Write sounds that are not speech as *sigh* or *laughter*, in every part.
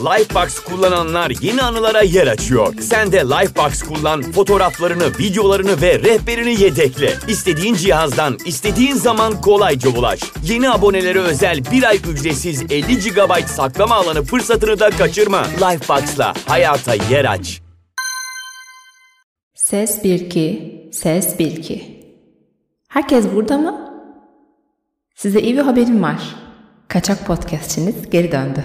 Lifebox kullananlar yeni anılara yer açıyor. Sen de Lifebox kullan, fotoğraflarını, videolarını ve rehberini yedekle. İstediğin cihazdan, istediğin zaman kolayca ulaş. Yeni abonelere özel bir ay ücretsiz 50 GB saklama alanı fırsatını da kaçırma. Lifebox'la hayata yer aç. Ses 1-2, ses 1-2. Herkes burada mı? Size iyi bir haberim var. Kaçak podcastçiniz geri döndü.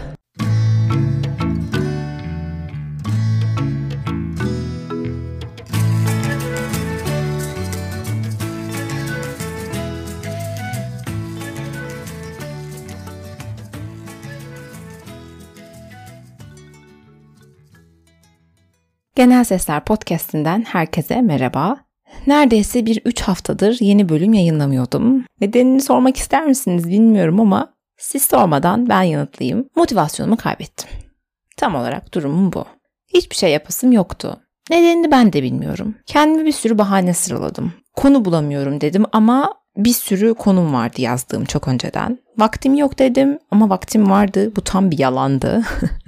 Genel Sesler Podcast'inden herkese merhaba. Neredeyse bir 3 haftadır yeni bölüm yayınlamıyordum. Nedenini sormak ister misiniz bilmiyorum ama siz sormadan ben yanıtlayayım. Motivasyonumu kaybettim. Tam olarak durumum bu. Hiçbir şey yapasım yoktu. Nedenini ben de bilmiyorum. Kendime bir sürü bahane sıraladım. Konu bulamıyorum dedim ama bir sürü konum vardı yazdığım çok önceden. Vaktim yok dedim ama vaktim vardı. Bu tam bir yalandı.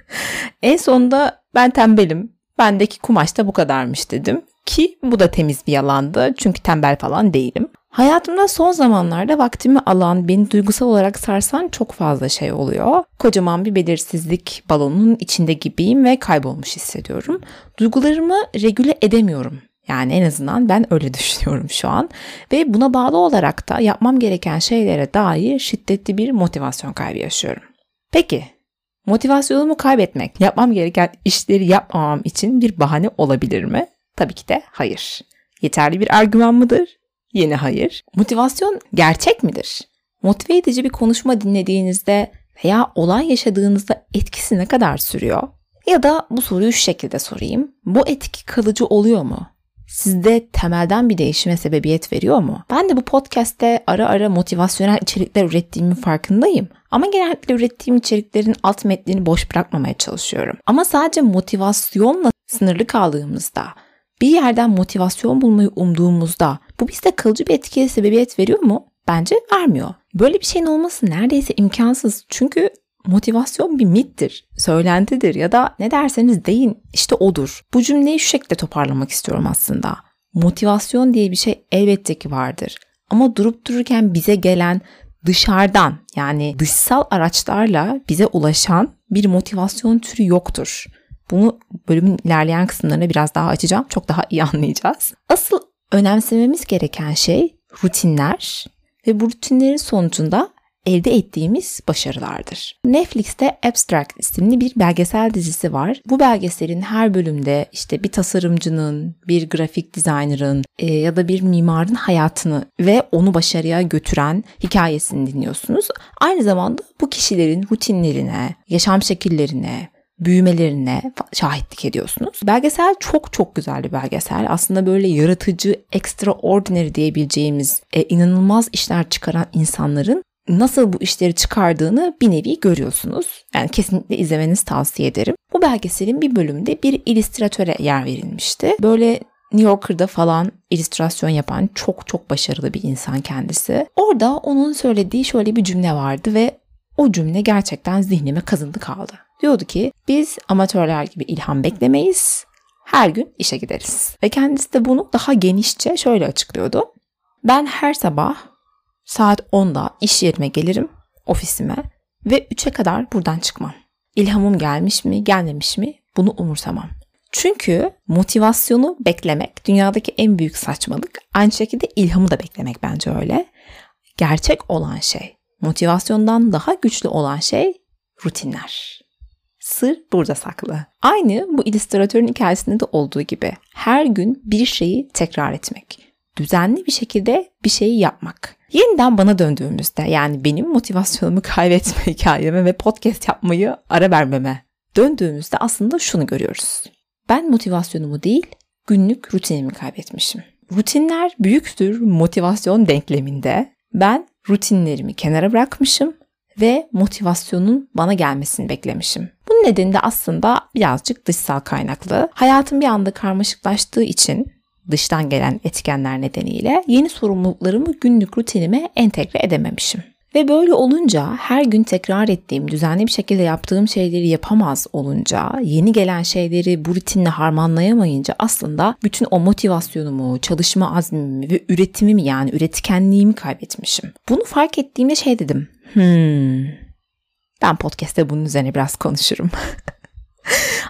*laughs* en sonunda ben tembelim. Bendeki kumaş da bu kadarmış dedim. Ki bu da temiz bir yalandı çünkü tembel falan değilim. Hayatımda son zamanlarda vaktimi alan, beni duygusal olarak sarsan çok fazla şey oluyor. Kocaman bir belirsizlik balonunun içinde gibiyim ve kaybolmuş hissediyorum. Duygularımı regüle edemiyorum. Yani en azından ben öyle *laughs* düşünüyorum şu an. Ve buna bağlı olarak da yapmam gereken şeylere dair şiddetli bir motivasyon kaybı yaşıyorum. Peki motivasyonumu kaybetmek, yapmam gereken işleri yapmamam için bir bahane olabilir mi? Tabii ki de hayır. Yeterli bir argüman mıdır? Yine hayır. Motivasyon gerçek midir? Motive edici bir konuşma dinlediğinizde veya olay yaşadığınızda etkisi ne kadar sürüyor? Ya da bu soruyu şu şekilde sorayım. Bu etki kalıcı oluyor mu? Sizde temelden bir değişime sebebiyet veriyor mu? Ben de bu podcast'te ara ara motivasyonel içerikler ürettiğimin farkındayım. Ama genellikle ürettiğim içeriklerin alt metnini boş bırakmamaya çalışıyorum. Ama sadece motivasyonla sınırlı kaldığımızda, bir yerden motivasyon bulmayı umduğumuzda bu bizde kalıcı bir etkiye sebebiyet veriyor mu? Bence vermiyor. Böyle bir şeyin olması neredeyse imkansız. Çünkü motivasyon bir mittir, söylentidir ya da ne derseniz deyin işte odur. Bu cümleyi şu şekilde toparlamak istiyorum aslında. Motivasyon diye bir şey elbette ki vardır. Ama durup dururken bize gelen dışarıdan yani dışsal araçlarla bize ulaşan bir motivasyon türü yoktur. Bunu bölümün ilerleyen kısımlarına biraz daha açacağım. Çok daha iyi *laughs* anlayacağız. Asıl önemsememiz gereken şey rutinler ve bu rutinlerin sonucunda elde ettiğimiz başarılardır. Netflix'te Abstract isimli bir belgesel dizisi var. Bu belgeselin her bölümde işte bir tasarımcının, bir grafik dizaynerın e, ya da bir mimarın hayatını ve onu başarıya götüren hikayesini dinliyorsunuz. Aynı zamanda bu kişilerin rutinlerine, yaşam şekillerine, büyümelerine şahitlik ediyorsunuz. Belgesel çok çok güzel bir belgesel. Aslında böyle yaratıcı, extraordinary diyebileceğimiz e, inanılmaz işler çıkaran insanların nasıl bu işleri çıkardığını bir nevi görüyorsunuz. Yani kesinlikle izlemenizi tavsiye ederim. Bu belgeselin bir bölümde bir illüstratöre yer verilmişti. Böyle New Yorker'da falan illüstrasyon yapan çok çok başarılı bir insan kendisi. Orada onun söylediği şöyle bir cümle vardı ve o cümle gerçekten zihnime kazındı kaldı. Diyordu ki biz amatörler gibi ilham beklemeyiz. Her gün işe gideriz. Ve kendisi de bunu daha genişçe şöyle açıklıyordu. Ben her sabah saat 10'da iş yerime gelirim, ofisime ve 3'e kadar buradan çıkmam. İlhamım gelmiş mi, gelmemiş mi bunu umursamam. Çünkü motivasyonu beklemek dünyadaki en büyük saçmalık. Aynı şekilde ilhamı da beklemek bence öyle. Gerçek olan şey, motivasyondan daha güçlü olan şey rutinler. Sır burada saklı. Aynı bu illüstratörün hikayesinde de olduğu gibi her gün bir şeyi tekrar etmek. Düzenli bir şekilde bir şeyi yapmak. Yeniden bana döndüğümüzde yani benim motivasyonumu *laughs* kaybetme hikayeme ve podcast yapmayı ara vermeme döndüğümüzde aslında şunu görüyoruz. Ben motivasyonumu değil günlük rutinimi kaybetmişim. Rutinler büyüktür motivasyon denkleminde. Ben rutinlerimi kenara bırakmışım ve motivasyonun bana gelmesini beklemişim. Bunun nedeni de aslında birazcık dışsal kaynaklı. Hayatım bir anda karmaşıklaştığı için dıştan gelen etkenler nedeniyle yeni sorumluluklarımı günlük rutinime entegre edememişim. Ve böyle olunca her gün tekrar ettiğim, düzenli bir şekilde yaptığım şeyleri yapamaz olunca, yeni gelen şeyleri bu rutinle harmanlayamayınca aslında bütün o motivasyonumu, çalışma azmimi ve üretimimi yani üretkenliğimi kaybetmişim. Bunu fark ettiğimde şey dedim. Hmm, ben podcast'te bunun üzerine biraz konuşurum. *laughs*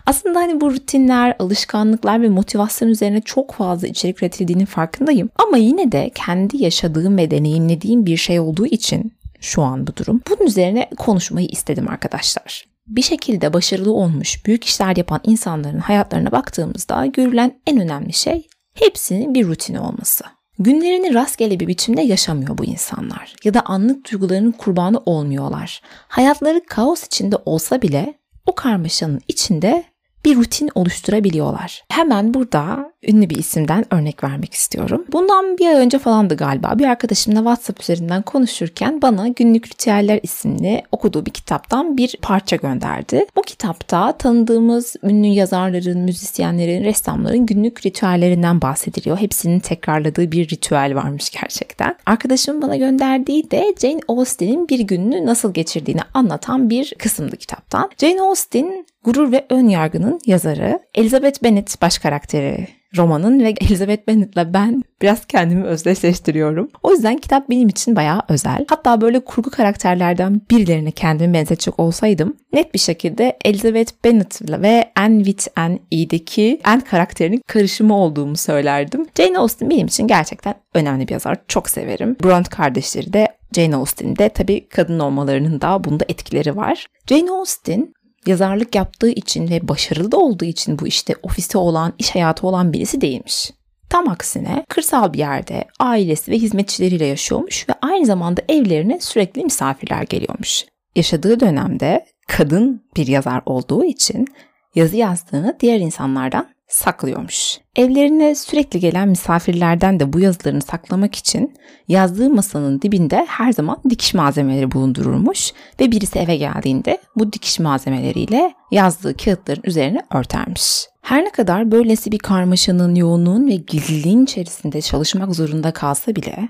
Aslında hani bu rutinler, alışkanlıklar ve motivasyon üzerine çok fazla içerik üretildiğinin farkındayım. Ama yine de kendi yaşadığım ve deneyimlediğim bir şey olduğu için şu an bu durum. Bunun üzerine konuşmayı istedim arkadaşlar. Bir şekilde başarılı olmuş, büyük işler yapan insanların hayatlarına baktığımızda görülen en önemli şey hepsinin bir rutini olması. Günlerini rastgele bir biçimde yaşamıyor bu insanlar ya da anlık duygularının kurbanı olmuyorlar. Hayatları kaos içinde olsa bile o karmaşanın içinde bir rutin oluşturabiliyorlar. Hemen burada ünlü bir isimden örnek vermek istiyorum. Bundan bir ay önce falandı galiba. Bir arkadaşımla WhatsApp üzerinden konuşurken bana Günlük Ritüeller isimli okuduğu bir kitaptan bir parça gönderdi. Bu kitapta tanıdığımız ünlü yazarların, müzisyenlerin, ressamların günlük ritüellerinden bahsediliyor. Hepsinin tekrarladığı bir ritüel varmış gerçekten. Arkadaşımın bana gönderdiği de Jane Austen'in bir gününü nasıl geçirdiğini anlatan bir kısımdı kitaptan. Jane Austen Gurur ve Ön Yargı'nın yazarı Elizabeth Bennet baş karakteri romanın ve *laughs* Elizabeth Bennet'la ben biraz kendimi özdeşleştiriyorum. O yüzden kitap benim için bayağı özel. Hatta böyle kurgu karakterlerden birilerine kendimi benzetecek olsaydım net bir şekilde Elizabeth Bennet ve Anne with Anne E'deki Anne karakterinin karışımı olduğumu söylerdim. Jane Austen benim için gerçekten önemli bir yazar. Çok severim. Bronte kardeşleri de Jane Austen'de tabii kadın olmalarının da bunda etkileri var. Jane Austen yazarlık yaptığı için ve başarılı da olduğu için bu işte ofisi olan, iş hayatı olan birisi değilmiş. Tam aksine kırsal bir yerde ailesi ve hizmetçileriyle yaşıyormuş ve aynı zamanda evlerine sürekli misafirler geliyormuş. Yaşadığı dönemde kadın bir yazar olduğu için yazı yazdığını diğer insanlardan saklıyormuş. Evlerine sürekli gelen misafirlerden de bu yazılarını saklamak için yazdığı masanın dibinde her zaman dikiş malzemeleri bulundururmuş ve birisi eve geldiğinde bu dikiş malzemeleriyle yazdığı kağıtların üzerine örtermiş. Her ne kadar böylesi bir karmaşanın, yoğunluğun ve gizliliğin içerisinde çalışmak zorunda kalsa bile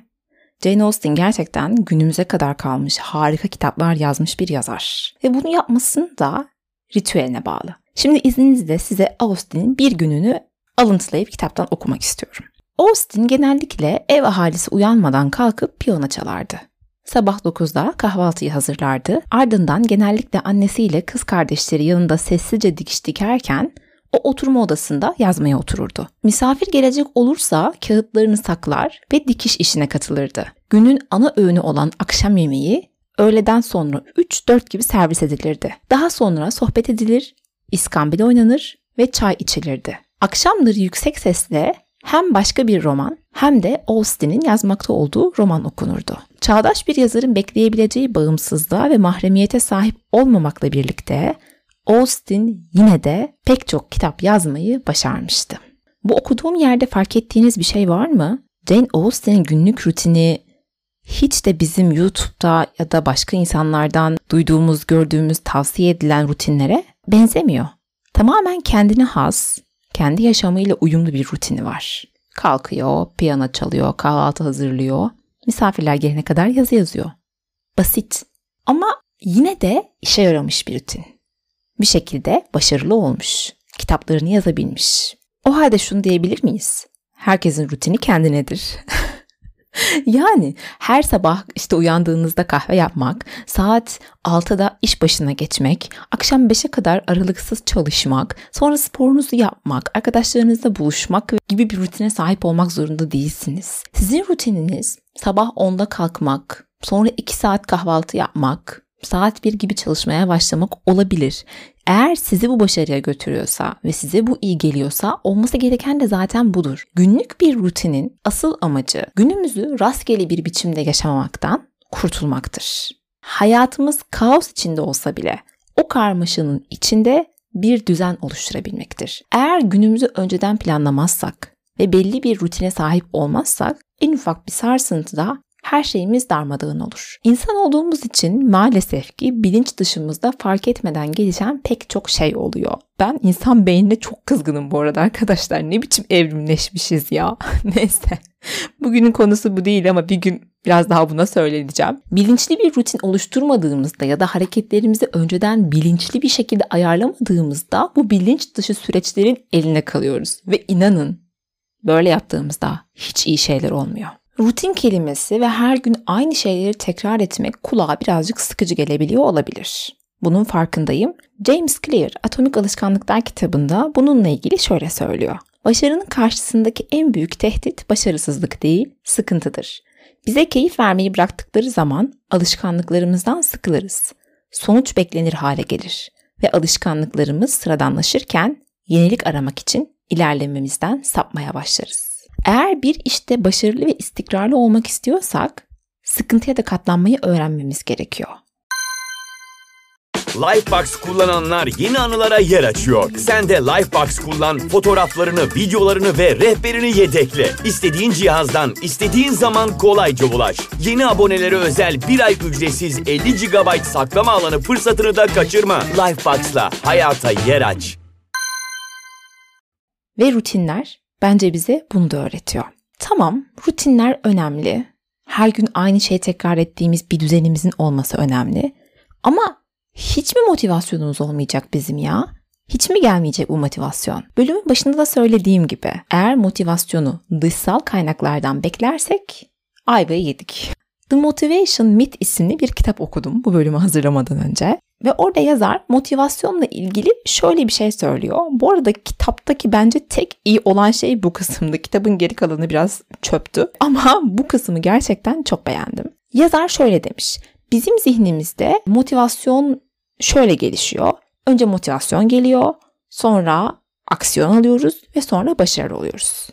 Jane Austen gerçekten günümüze kadar kalmış harika kitaplar yazmış bir yazar. Ve bunu yapmasın da ritüeline bağlı. Şimdi izninizle size Austin'in bir gününü alıntılayıp kitaptan okumak istiyorum. Austin genellikle ev ahalisi uyanmadan kalkıp piyano çalardı. Sabah 9'da kahvaltıyı hazırlardı. Ardından genellikle annesiyle kız kardeşleri yanında sessizce dikiş dikerken o oturma odasında yazmaya otururdu. Misafir gelecek olursa kağıtlarını saklar ve dikiş işine katılırdı. Günün ana öğünü olan akşam yemeği öğleden sonra 3-4 gibi servis edilirdi. Daha sonra sohbet edilir, iskambil oynanır ve çay içilirdi. Akşamları yüksek sesle hem başka bir roman hem de Austen'in yazmakta olduğu roman okunurdu. Çağdaş bir yazarın bekleyebileceği bağımsızlığa ve mahremiyete sahip olmamakla birlikte Austen yine de pek çok kitap yazmayı başarmıştı. Bu okuduğum yerde fark ettiğiniz bir şey var mı? Jane Austen'in günlük rutini hiç de bizim YouTube'da ya da başka insanlardan duyduğumuz, gördüğümüz, tavsiye edilen rutinlere benzemiyor. Tamamen kendine has, kendi yaşamıyla uyumlu bir rutini var. Kalkıyor, piyano çalıyor, kahvaltı hazırlıyor, misafirler gelene kadar yazı yazıyor. Basit ama yine de işe yaramış bir rutin. Bir şekilde başarılı olmuş, kitaplarını yazabilmiş. O halde şunu diyebilir miyiz? Herkesin rutini kendinedir. *laughs* *laughs* yani her sabah işte uyandığınızda kahve yapmak, saat 6'da iş başına geçmek, akşam 5'e kadar aralıksız çalışmak, sonra sporunuzu yapmak, arkadaşlarınızla buluşmak gibi bir rutine sahip olmak zorunda değilsiniz. Sizin rutininiz sabah 10'da kalkmak, sonra 2 saat kahvaltı yapmak, saat 1 gibi çalışmaya başlamak olabilir. Eğer sizi bu başarıya götürüyorsa ve size bu iyi geliyorsa olması gereken de zaten budur. Günlük bir rutinin asıl amacı günümüzü rastgele bir biçimde yaşamamaktan kurtulmaktır. Hayatımız kaos içinde olsa bile o karmaşanın içinde bir düzen oluşturabilmektir. Eğer günümüzü önceden planlamazsak ve belli bir rutine sahip olmazsak en ufak bir sarsıntıda her şeyimiz darmadağın olur. İnsan olduğumuz için maalesef ki bilinç dışımızda fark etmeden gelişen pek çok şey oluyor. Ben insan beynine çok kızgınım bu arada arkadaşlar. Ne biçim evrimleşmişiz ya. *laughs* Neyse. Bugünün konusu bu değil ama bir gün biraz daha buna söyleyeceğim. Bilinçli bir rutin oluşturmadığımızda ya da hareketlerimizi önceden bilinçli bir şekilde ayarlamadığımızda bu bilinç dışı süreçlerin eline kalıyoruz. Ve inanın böyle yaptığımızda hiç iyi şeyler olmuyor. Rutin kelimesi ve her gün aynı şeyleri tekrar etmek kulağa birazcık sıkıcı gelebiliyor olabilir. Bunun farkındayım. James Clear Atomik Alışkanlıklar kitabında bununla ilgili şöyle söylüyor. Başarının karşısındaki en büyük tehdit başarısızlık değil, sıkıntıdır. Bize keyif vermeyi bıraktıkları zaman alışkanlıklarımızdan sıkılırız. Sonuç beklenir hale gelir ve alışkanlıklarımız sıradanlaşırken yenilik aramak için ilerlememizden sapmaya başlarız. Eğer bir işte başarılı ve istikrarlı olmak istiyorsak sıkıntıya da katlanmayı öğrenmemiz gerekiyor. Lifebox kullananlar yeni anılara yer açıyor. Sen de Lifebox kullan, fotoğraflarını, videolarını ve rehberini yedekle. İstediğin cihazdan, istediğin zaman kolayca ulaş. Yeni abonelere özel bir ay ücretsiz 50 GB saklama alanı fırsatını da kaçırma. Lifebox'la hayata yer aç. Ve rutinler bence bize bunu da öğretiyor. Tamam, rutinler önemli. Her gün aynı şeyi tekrar ettiğimiz bir düzenimizin olması önemli. Ama hiç mi motivasyonumuz olmayacak bizim ya? Hiç mi gelmeyecek bu motivasyon? Bölümün başında da söylediğim gibi eğer motivasyonu dışsal kaynaklardan beklersek ayvayı yedik. The Motivation Myth isimli bir kitap okudum bu bölümü hazırlamadan önce. Ve orada yazar motivasyonla ilgili şöyle bir şey söylüyor. Bu arada kitaptaki bence tek iyi olan şey bu kısımdı. *laughs* Kitabın geri kalanı biraz çöptü. Ama bu kısmı gerçekten çok beğendim. Yazar şöyle demiş. Bizim zihnimizde motivasyon şöyle gelişiyor. Önce motivasyon geliyor, sonra aksiyon alıyoruz ve sonra başarılı oluyoruz.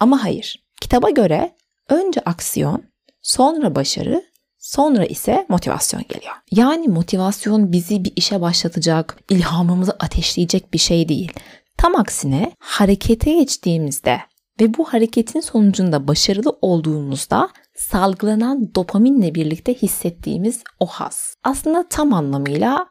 Ama hayır. Kitaba göre önce aksiyon, sonra başarı, sonra ise motivasyon geliyor. Yani motivasyon bizi bir işe başlatacak, ilhamımızı ateşleyecek bir şey değil. Tam aksine harekete geçtiğimizde ve bu hareketin sonucunda başarılı olduğumuzda salgılanan dopaminle birlikte hissettiğimiz o haz. Aslında tam anlamıyla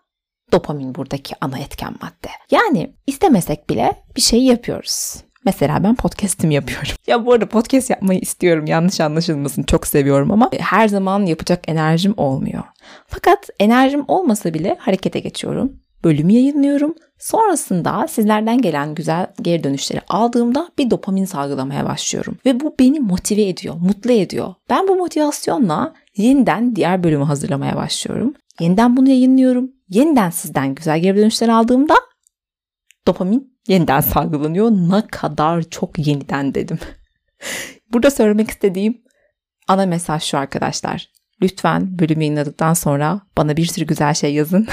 dopamin buradaki ana etken madde. Yani istemesek bile bir şey yapıyoruz. Mesela ben podcast'imi yapıyorum. *laughs* Ya bu arada podcast yapmayı istiyorum. Yanlış anlaşılmasın. Çok seviyorum ama her zaman yapacak enerjim olmuyor. Fakat enerjim olmasa bile harekete geçiyorum. Bölümü yayınlıyorum. Sonrasında sizlerden gelen güzel geri dönüşleri aldığımda bir dopamin salgılamaya başlıyorum. Ve bu beni motive ediyor, mutlu ediyor. Ben bu motivasyonla yeniden diğer bölümü hazırlamaya başlıyorum. Yeniden bunu yayınlıyorum. Yeniden sizden güzel geri dönüşler aldığımda dopamin yeniden salgılanıyor. Ne kadar çok yeniden dedim. *laughs* Burada söylemek istediğim ana mesaj şu arkadaşlar. Lütfen bölümü yayınladıktan sonra bana bir sürü güzel şey yazın.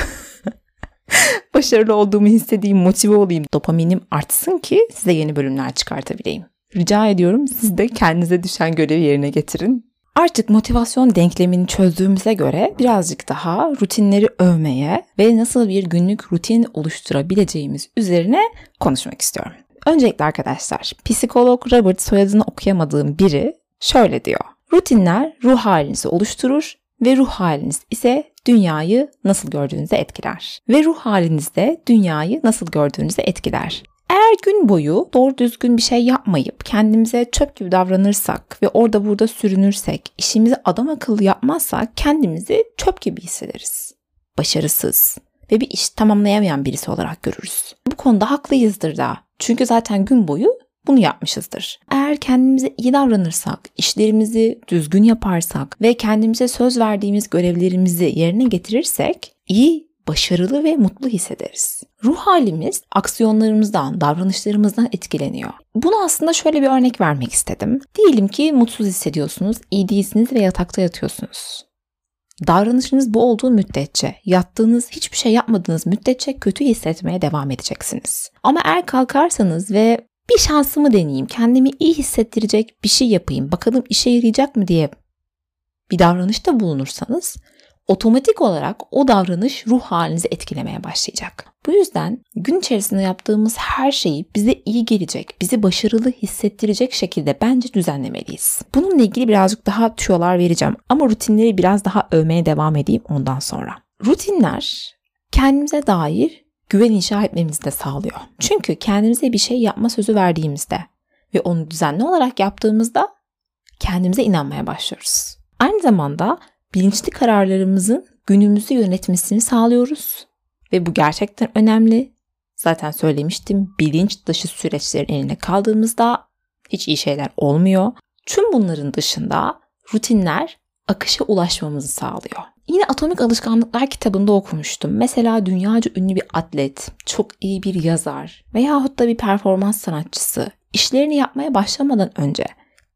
*laughs* Başarılı olduğumu hissedeyim, motive olayım, dopaminim artsın ki size yeni bölümler çıkartabileyim. Rica ediyorum siz de kendinize düşen görevi yerine getirin. Artık motivasyon denklemini çözdüğümüze göre birazcık daha rutinleri övmeye ve nasıl bir günlük rutin oluşturabileceğimiz üzerine konuşmak istiyorum. Öncelikle arkadaşlar, psikolog Robert soyadını okuyamadığım biri şöyle diyor. Rutinler ruh halinizi oluşturur ve ruh haliniz ise dünyayı nasıl gördüğünüzü etkiler. Ve ruh halinizde dünyayı nasıl gördüğünüzü etkiler. Eğer gün boyu doğru düzgün bir şey yapmayıp kendimize çöp gibi davranırsak ve orada burada sürünürsek, işimizi adam akıllı yapmazsak kendimizi çöp gibi hissederiz. Başarısız ve bir iş tamamlayamayan birisi olarak görürüz. Bu konuda haklıyızdır da. Çünkü zaten gün boyu bunu yapmışızdır. Eğer kendimize iyi davranırsak, işlerimizi düzgün yaparsak ve kendimize söz verdiğimiz görevlerimizi yerine getirirsek iyi başarılı ve mutlu hissederiz. Ruh halimiz aksiyonlarımızdan, davranışlarımızdan etkileniyor. Bunu aslında şöyle bir örnek vermek istedim. Diyelim ki mutsuz hissediyorsunuz, iyi değilsiniz ve yatakta yatıyorsunuz. Davranışınız bu olduğu müddetçe, yattığınız, hiçbir şey yapmadığınız müddetçe kötü hissetmeye devam edeceksiniz. Ama eğer kalkarsanız ve bir şansımı deneyeyim, kendimi iyi hissettirecek bir şey yapayım, bakalım işe yarayacak mı diye bir davranışta bulunursanız otomatik olarak o davranış ruh halinizi etkilemeye başlayacak. Bu yüzden gün içerisinde yaptığımız her şeyi bize iyi gelecek, bizi başarılı hissettirecek şekilde bence düzenlemeliyiz. Bununla ilgili birazcık daha tüyolar vereceğim ama rutinleri biraz daha övmeye devam edeyim ondan sonra. Rutinler kendimize dair güven inşa etmemizi de sağlıyor. Çünkü kendimize bir şey yapma sözü verdiğimizde ve onu düzenli olarak yaptığımızda kendimize inanmaya başlıyoruz. Aynı zamanda bilinçli kararlarımızın günümüzü yönetmesini sağlıyoruz. Ve bu gerçekten önemli. Zaten söylemiştim bilinç dışı süreçlerin eline kaldığımızda hiç iyi şeyler olmuyor. Tüm bunların dışında rutinler akışa ulaşmamızı sağlıyor. Yine Atomik Alışkanlıklar kitabında okumuştum. Mesela dünyaca ünlü bir atlet, çok iyi bir yazar veyahut da bir performans sanatçısı işlerini yapmaya başlamadan önce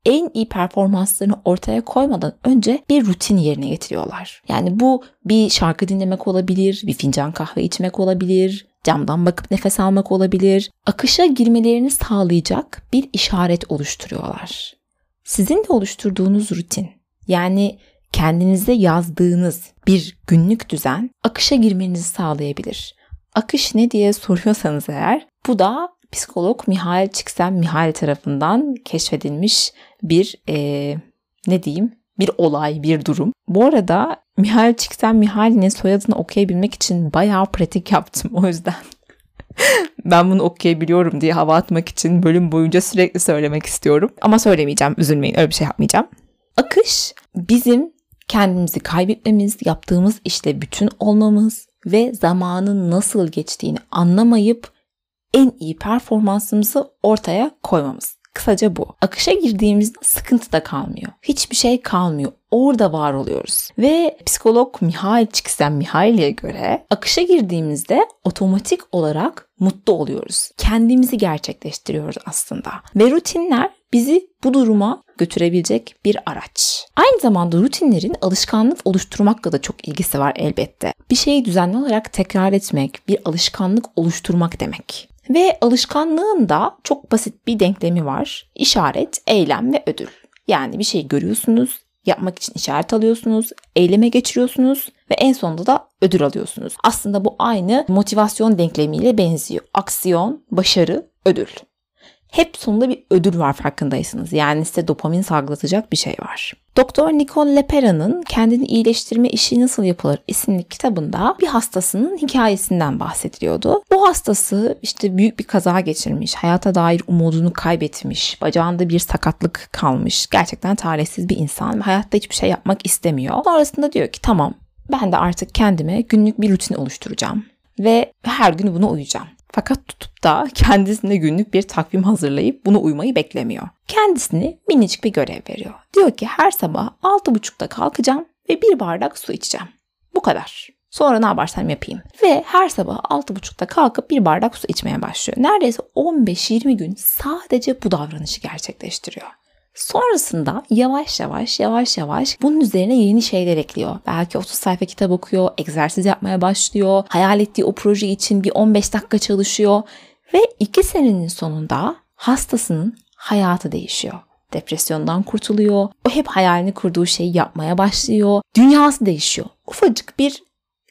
en iyi performanslarını ortaya koymadan önce bir rutin yerine getiriyorlar. Yani bu bir şarkı dinlemek olabilir, bir fincan kahve içmek olabilir, camdan bakıp nefes almak olabilir. Akışa girmelerini sağlayacak bir işaret oluşturuyorlar. Sizin de oluşturduğunuz rutin yani kendinize yazdığınız bir günlük düzen akışa girmenizi sağlayabilir. Akış ne diye *laughs* soruyorsanız eğer bu da psikolog Mihail Csikszentmihalyi tarafından keşfedilmiş bir e, ne diyeyim bir olay, bir durum. Bu arada Mihail Csikszentmihalyi'nin soyadını okuyabilmek için bayağı pratik yaptım o yüzden. *laughs* ben bunu okuyabiliyorum diye hava atmak için bölüm boyunca sürekli söylemek istiyorum. Ama söylemeyeceğim, üzülmeyin öyle bir şey yapmayacağım. Akış bizim kendimizi kaybetmemiz, yaptığımız işte bütün olmamız ve zamanın nasıl geçtiğini anlamayıp en iyi performansımızı ortaya koymamız. Kısaca bu. Akışa girdiğimizde sıkıntı da kalmıyor. Hiçbir şey kalmıyor. Orada var oluyoruz. Ve psikolog Mihail Csikszentmihalyi'ye göre akışa girdiğimizde otomatik olarak mutlu oluyoruz. Kendimizi gerçekleştiriyoruz aslında. Ve rutinler bizi bu duruma götürebilecek bir araç. Aynı zamanda rutinlerin alışkanlık oluşturmakla da çok ilgisi var elbette. Bir şeyi düzenli olarak tekrar etmek, bir alışkanlık oluşturmak demek. Ve alışkanlığın da çok basit bir denklemi var. İşaret, eylem ve ödül. Yani bir şeyi görüyorsunuz, yapmak için işaret alıyorsunuz, eyleme geçiriyorsunuz ve en sonunda da ödül alıyorsunuz. Aslında bu aynı motivasyon denklemiyle benziyor. Aksiyon, başarı, ödül hep sonunda bir ödül var farkındaysanız. Yani size dopamin salgılatacak bir şey var. Doktor Nicole Lepera'nın Kendini İyileştirme İşi Nasıl Yapılır isimli kitabında bir hastasının hikayesinden bahsediliyordu. Bu hastası işte büyük bir kaza geçirmiş, hayata dair umudunu kaybetmiş, bacağında bir sakatlık kalmış. Gerçekten talihsiz bir insan ve hayatta hiçbir şey yapmak istemiyor. Sonrasında diyor ki tamam ben de artık kendime günlük bir rutin oluşturacağım ve her gün buna uyacağım. Fakat tutup da kendisine günlük bir takvim hazırlayıp bunu uymayı beklemiyor. Kendisine minicik bir görev veriyor. Diyor ki her sabah 6.30'da kalkacağım ve bir bardak su içeceğim. Bu kadar. Sonra ne yaparsam yapayım. Ve her sabah 6.30'da kalkıp bir bardak su içmeye başlıyor. Neredeyse 15-20 gün sadece bu davranışı gerçekleştiriyor. Sonrasında yavaş yavaş yavaş yavaş bunun üzerine yeni şeyler ekliyor. Belki 30 sayfa kitap okuyor, egzersiz yapmaya başlıyor, hayal ettiği o proje için bir 15 dakika çalışıyor ve 2 senenin sonunda hastasının hayatı değişiyor. Depresyondan kurtuluyor. O hep hayalini kurduğu şeyi yapmaya başlıyor. Dünyası değişiyor. Ufacık bir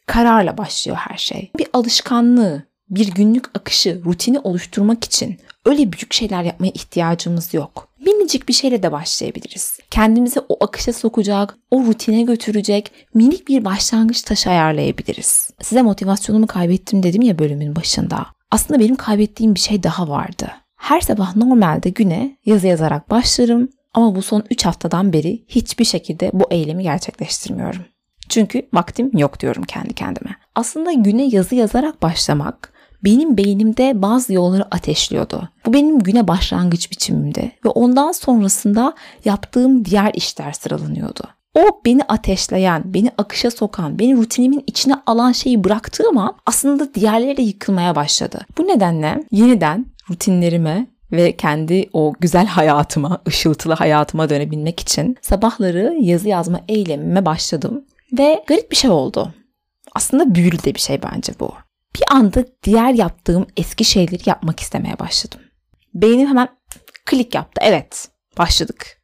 kararla başlıyor her şey. Bir alışkanlığı, bir günlük akışı, rutini oluşturmak için öyle büyük şeyler yapmaya ihtiyacımız yok. Minicik bir şeyle de başlayabiliriz. Kendimizi o akışa sokacak, o rutine götürecek minik bir başlangıç taşı ayarlayabiliriz. Size motivasyonumu kaybettim dedim ya bölümün başında. Aslında benim kaybettiğim bir şey daha vardı. Her sabah normalde güne yazı yazarak başlarım ama bu son 3 haftadan beri hiçbir şekilde bu eylemi gerçekleştirmiyorum. Çünkü vaktim yok diyorum kendi kendime. Aslında güne yazı yazarak başlamak benim beynimde bazı yolları ateşliyordu. Bu benim güne başlangıç biçimimdi ve ondan sonrasında yaptığım diğer işler sıralanıyordu. O beni ateşleyen, beni akışa sokan, beni rutinimin içine alan şeyi bıraktığım an aslında diğerleri de yıkılmaya başladı. Bu nedenle yeniden rutinlerime ve kendi o güzel hayatıma, ışıltılı hayatıma dönebilmek için sabahları yazı yazma eylemime başladım. Ve garip bir şey oldu. Aslında büyülü de bir şey bence bu. Bir anda diğer yaptığım eski şeyleri yapmak istemeye başladım. Beynim hemen klik yaptı. Evet, başladık.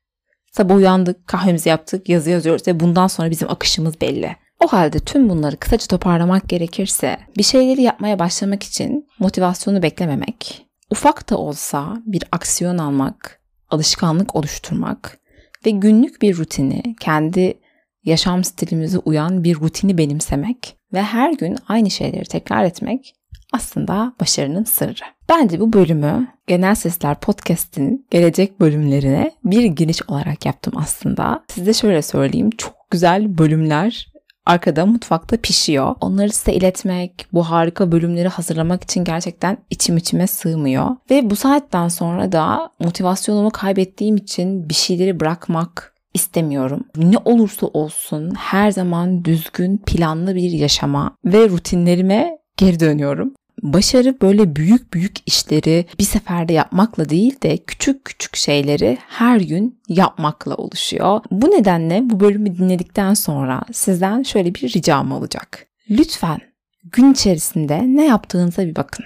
Sabah uyandık, kahvemizi yaptık, yazı yazıyoruz ve bundan sonra bizim akışımız belli. O halde tüm bunları kısaca toparlamak gerekirse bir şeyleri yapmaya başlamak için motivasyonu beklememek, ufak da olsa bir aksiyon almak, alışkanlık oluşturmak ve günlük bir rutini, kendi yaşam stilimize uyan bir rutini benimsemek ve her gün aynı şeyleri tekrar etmek aslında başarının sırrı. Bence bu bölümü Genel Sesler Podcast'in gelecek bölümlerine bir giriş olarak yaptım aslında. Size şöyle söyleyeyim. Çok güzel bölümler arkada mutfakta pişiyor. Onları size iletmek, bu harika bölümleri hazırlamak için gerçekten içim içime sığmıyor. Ve bu saatten sonra da motivasyonumu kaybettiğim için bir şeyleri bırakmak istemiyorum. Ne olursa olsun her zaman düzgün, planlı bir yaşama ve rutinlerime geri dönüyorum. Başarı böyle büyük büyük işleri bir seferde yapmakla değil de küçük küçük şeyleri her gün yapmakla oluşuyor. Bu nedenle bu bölümü dinledikten sonra sizden şöyle bir ricam olacak. Lütfen gün içerisinde ne yaptığınıza bir bakın.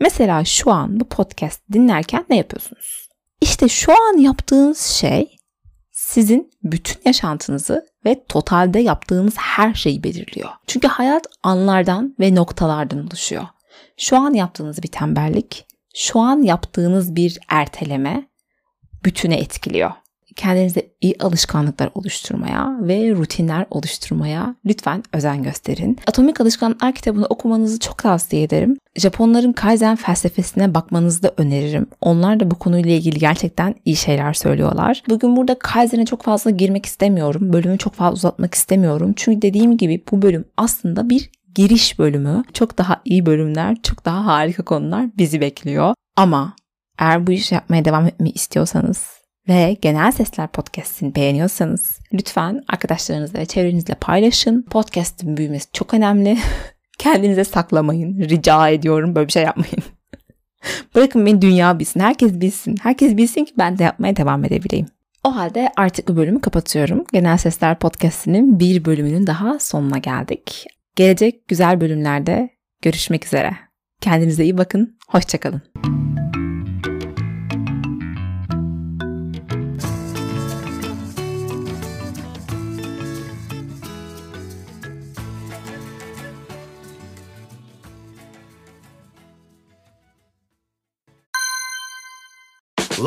Mesela şu an bu podcast dinlerken ne yapıyorsunuz? İşte şu an yaptığınız şey sizin bütün yaşantınızı ve totalde yaptığınız her şeyi belirliyor. Çünkü hayat anlardan ve noktalardan oluşuyor. Şu an yaptığınız bir tembellik, şu an yaptığınız bir erteleme bütüne etkiliyor. Kendinize iyi alışkanlıklar oluşturmaya ve rutinler oluşturmaya lütfen özen gösterin. Atomik Alışkanlıklar kitabını okumanızı çok tavsiye ederim. Japonların Kaizen felsefesine bakmanızı da öneririm. Onlar da bu konuyla ilgili gerçekten iyi şeyler söylüyorlar. Bugün burada Kaizen'e çok fazla girmek istemiyorum. Bölümü çok fazla uzatmak istemiyorum. Çünkü dediğim gibi bu bölüm aslında bir giriş bölümü. Çok daha iyi bölümler, çok daha harika konular bizi bekliyor. Ama eğer bu işi yapmaya devam etmeyi istiyorsanız ve Genel Sesler Podcast'ini beğeniyorsanız lütfen arkadaşlarınızla ve çevrenizle paylaşın. Podcast'in büyümesi çok önemli. *laughs* Kendinize saklamayın. Rica ediyorum böyle bir şey yapmayın. *laughs* Bırakın beni dünya bilsin. Herkes bilsin. Herkes bilsin ki ben de yapmaya devam edebileyim. O halde artık bu bölümü kapatıyorum. Genel Sesler Podcast'inin bir bölümünün daha sonuna geldik. Gelecek güzel bölümlerde görüşmek üzere. Kendinize iyi bakın. Hoşçakalın.